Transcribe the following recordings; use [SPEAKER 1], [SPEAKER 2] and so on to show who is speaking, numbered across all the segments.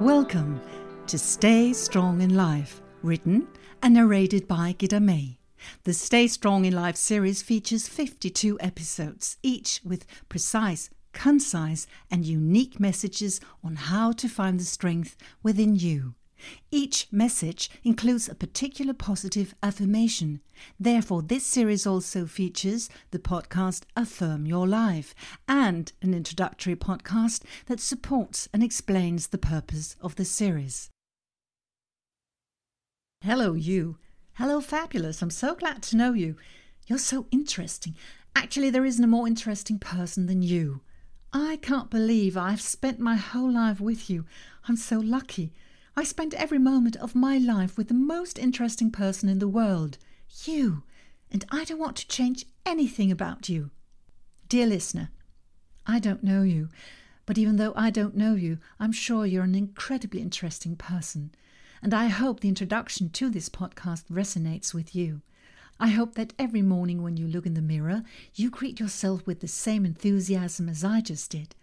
[SPEAKER 1] Welcome to Stay Strong in Life, written and narrated by Gittemaj. The Stay Strong in Life series features 52 episodes, each with precise, concise, and unique messages on how to find the strength within you. Each message includes a particular positive affirmation. Therefore, this series also features the podcast Affirm Your Life and an introductory podcast that supports and explains the purpose of the series. Hello, you. Hello, fabulous. I'm so glad to know you. You're so interesting. Actually, there isn't a more interesting person than you. I can't believe I've spent my whole life with you. I'm so lucky. I spent every moment of my life with the most interesting person in the world, you, and I don't want to change anything about you. Dear listener, I don't know you, but even though I don't know you, I'm sure you're an incredibly interesting person, and I hope the introduction to this podcast resonates with you. I hope that every morning when you look in the mirror, you greet yourself with the same enthusiasm as I just did.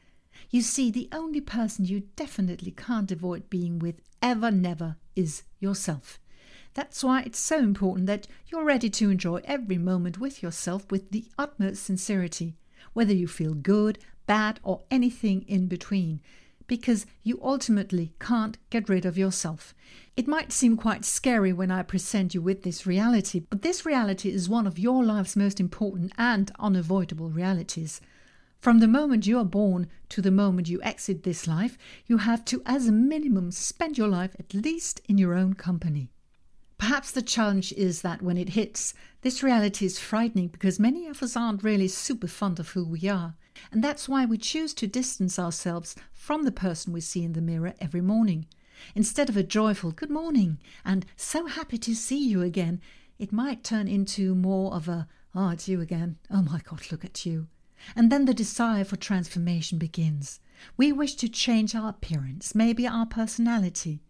[SPEAKER 1] You see, the only person you definitely can't avoid being with ever, never is yourself. That's why it's so important that you're ready to enjoy every moment with yourself with the utmost sincerity, whether you feel good, bad, or anything in between, because you ultimately can't get rid of yourself. It might seem quite scary when I present you with this reality, but this reality is one of your life's most important and unavoidable realities. From the moment you are born to the moment you exit this life, you have to, as a minimum, spend your life at least in your own company. Perhaps the challenge is that when it hits, this reality is frightening because many of us aren't really super fond of who we are. And that's why we choose to distance ourselves from the person we see in the mirror every morning. Instead of a joyful good morning and so happy to see you again, it might turn into more of a, oh, it's you again. Oh my God, look at you. And then the desire for transformation begins. We wish to change our appearance, maybe our personality.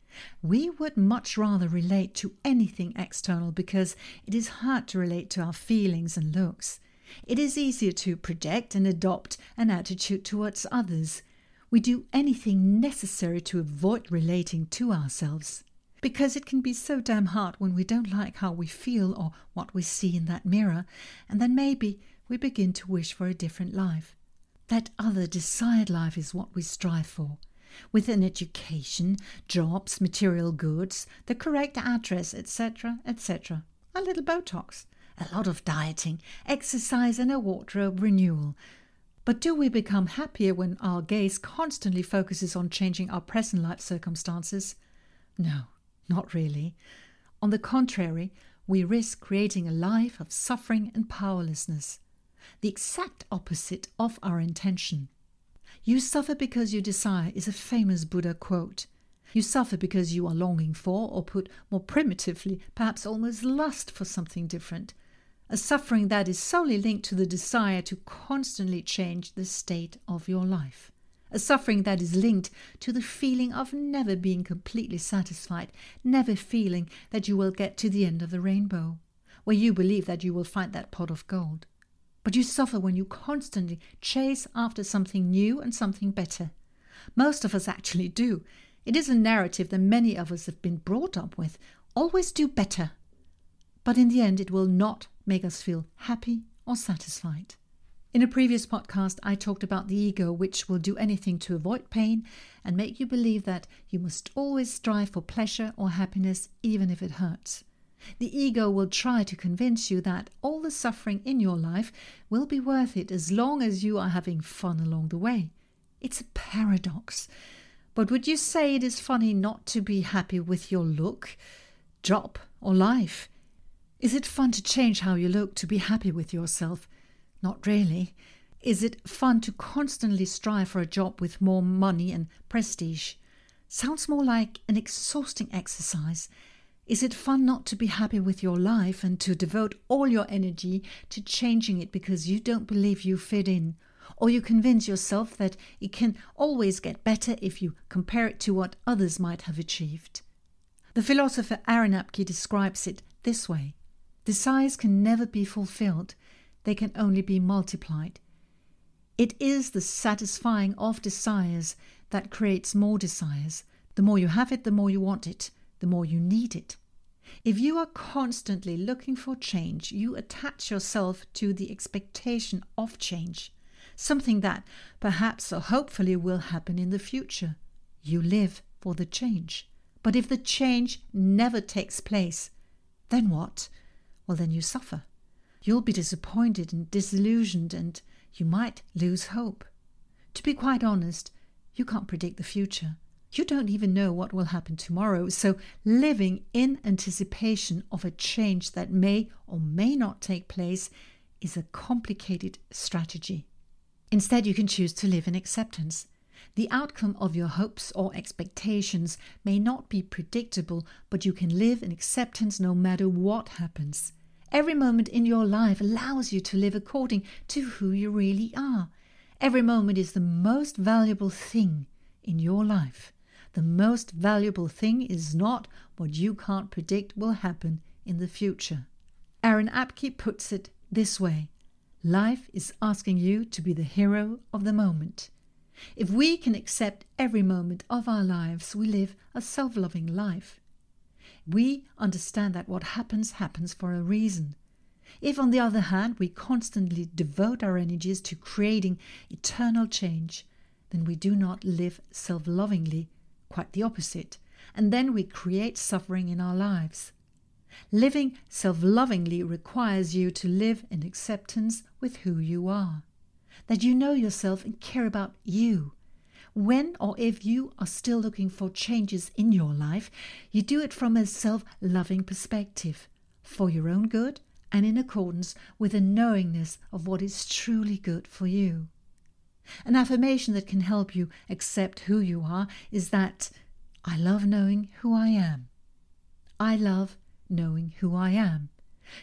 [SPEAKER 1] We would much rather relate to anything external because it is hard to relate to our feelings and looks. It is easier to project and adopt an attitude towards others. We do anything necessary to avoid relating to ourselves. Because it can be so damn hard when we don't like how we feel or what we see in that mirror, and then maybe we begin to wish for a different life. That other desired life is what we strive for. With an education, jobs, material goods, the correct address, etc., etc. A little Botox, a lot of dieting, exercise, and a wardrobe renewal. But do we become happier when our gaze constantly focuses on changing our present life circumstances? No, not really. On the contrary, we risk creating a life of suffering and powerlessness the exact opposite of our intention. You suffer because you desire is a famous Buddha quote. You suffer because you are longing for, or put more primitively, perhaps almost lust for something different. A suffering that is solely linked to the desire to constantly change the state of your life. A suffering that is linked to the feeling of never being completely satisfied, never feeling that you will get to the end of the rainbow, where you believe that you will find that pot of gold. But you suffer when you constantly chase after something new and something better. Most of us actually do. It is a narrative that many of us have been brought up with always do better. But in the end, it will not make us feel happy or satisfied. In a previous podcast, I talked about the ego, which will do anything to avoid pain and make you believe that you must always strive for pleasure or happiness, even if it hurts. The ego will try to convince you that all the suffering in your life will be worth it as long as you are having fun along the way. It's a paradox. But would you say it is funny not to be happy with your look, job, or life? Is it fun to change how you look to be happy with yourself? Not really. Is it fun to constantly strive for a job with more money and prestige? Sounds more like an exhausting exercise is it fun not to be happy with your life and to devote all your energy to changing it because you don't believe you fit in? Or you convince yourself that it can always get better if you compare it to what others might have achieved? The philosopher Aaron Abke describes it this way Desires can never be fulfilled, they can only be multiplied. It is the satisfying of desires that creates more desires, The more you have it, the more you want it, the more you need it. If you are constantly looking for change, you attach yourself to the expectation of change, something that perhaps or hopefully will happen in the future. You live for the change. But if the change never takes place, then what? Well, then you suffer. You'll be disappointed and disillusioned, and you might lose hope. To be quite honest, you can't predict the future. You don't even know what will happen tomorrow, so living in anticipation of a change that may or may not take place is a complicated strategy. Instead, you can choose to live in acceptance. The outcome of your hopes or expectations may not be predictable, but you can live in acceptance no matter what happens. Every moment in your life allows you to live according to who you really are. Every moment is the most valuable thing in your life. The most valuable thing is not what you can't predict will happen in the future. Aaron Abke puts it this way Life is asking you to be the hero of the moment. If we can accept every moment of our lives, we live a self loving life. We understand that what happens happens for a reason. If, on the other hand, we constantly devote our energies to creating eternal change, then we do not live self lovingly quite the opposite, and then we create suffering in our lives. Living self lovingly requires you to live in acceptance with who you are, that you know yourself and care about you. When or if you are still looking for changes in your life, you do it from a self loving perspective, for your own good and in accordance with a knowingness of what is truly good for you. An affirmation that can help you accept who you are is that I love knowing who I am. I love knowing who I am.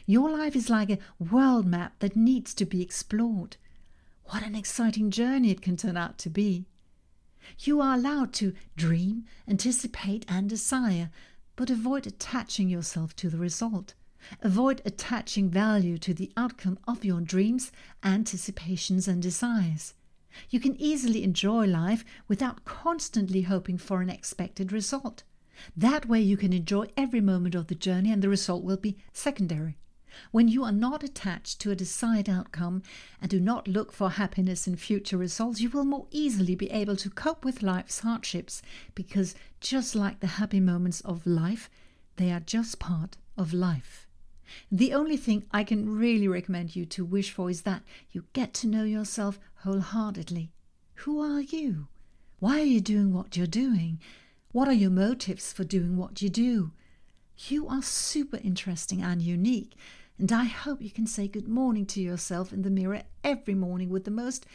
[SPEAKER 1] Your life is like a world map that needs to be explored. What an exciting journey it can turn out to be. You are allowed to dream, anticipate, and desire, but avoid attaching yourself to the result. Avoid attaching value to the outcome of your dreams, anticipations, and desires. You can easily enjoy life without constantly hoping for an expected result. That way, you can enjoy every moment of the journey and the result will be secondary. When you are not attached to a desired outcome and do not look for happiness in future results, you will more easily be able to cope with life's hardships because, just like the happy moments of life, they are just part of life. The only thing I can really recommend you to wish for is that you get to know yourself wholeheartedly. Who are you? Why are you doing what you're doing? What are your motives for doing what you do? You are super interesting and unique, and I hope you can say good morning to yourself in the mirror every morning with the most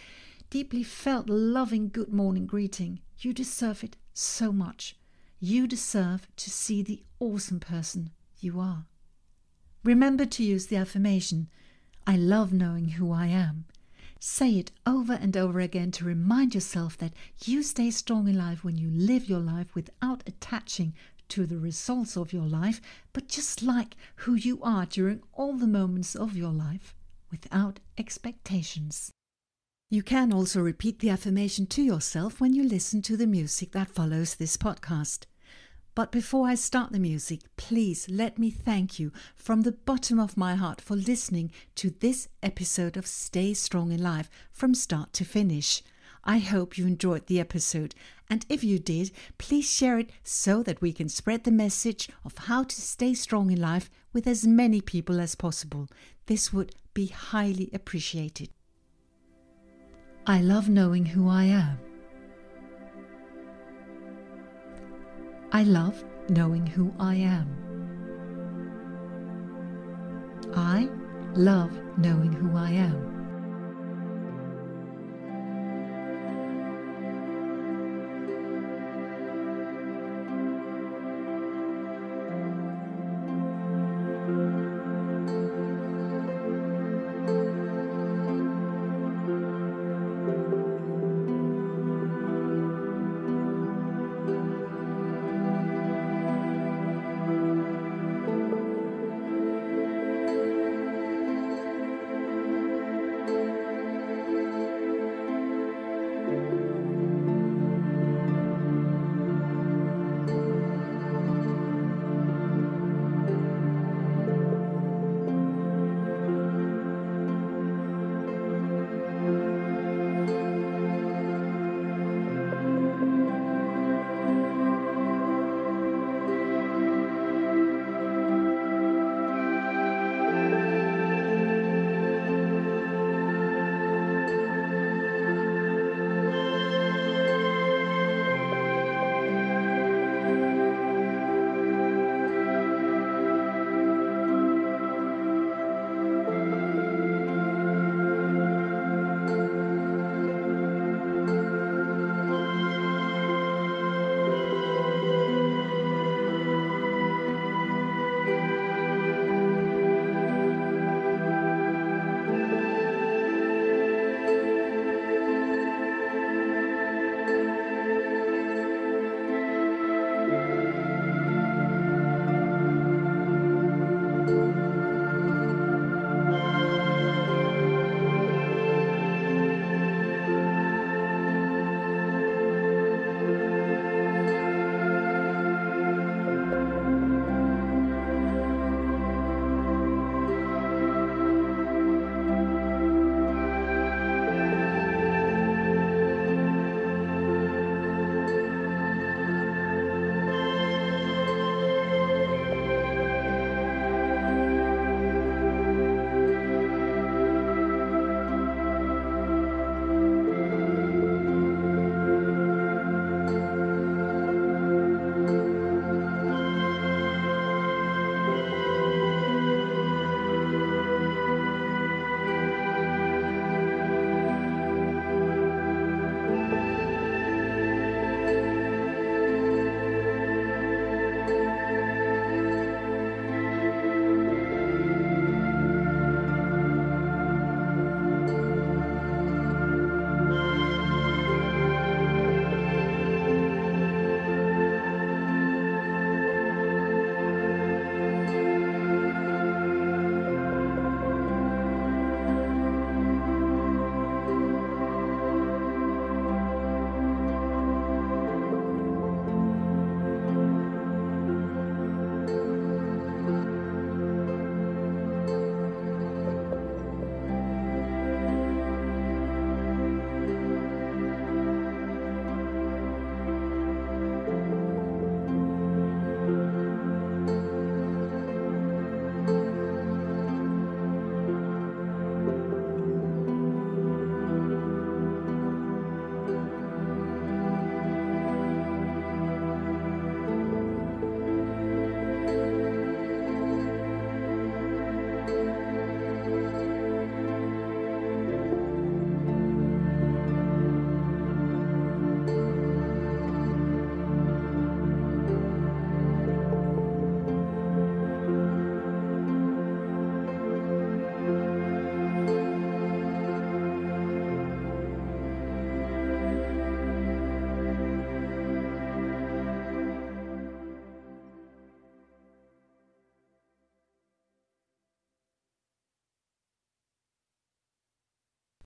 [SPEAKER 1] deeply felt, loving good morning greeting. You deserve it so much. You deserve to see the awesome person you are. Remember to use the affirmation, I love knowing who I am. Say it over and over again to remind yourself that you stay strong in life when you live your life without attaching to the results of your life, but just like who you are during all the moments of your life without expectations. You can also repeat the affirmation to yourself when you listen to the music that follows this podcast. But before I start the music, please let me thank you from the bottom of my heart for listening to this episode of Stay Strong in Life from start to finish. I hope you enjoyed the episode, and if you did, please share it so that we can spread the message of how to stay strong in life with as many people as possible. This would be highly appreciated. I love knowing who I am. I love knowing who I am. I love knowing who I am.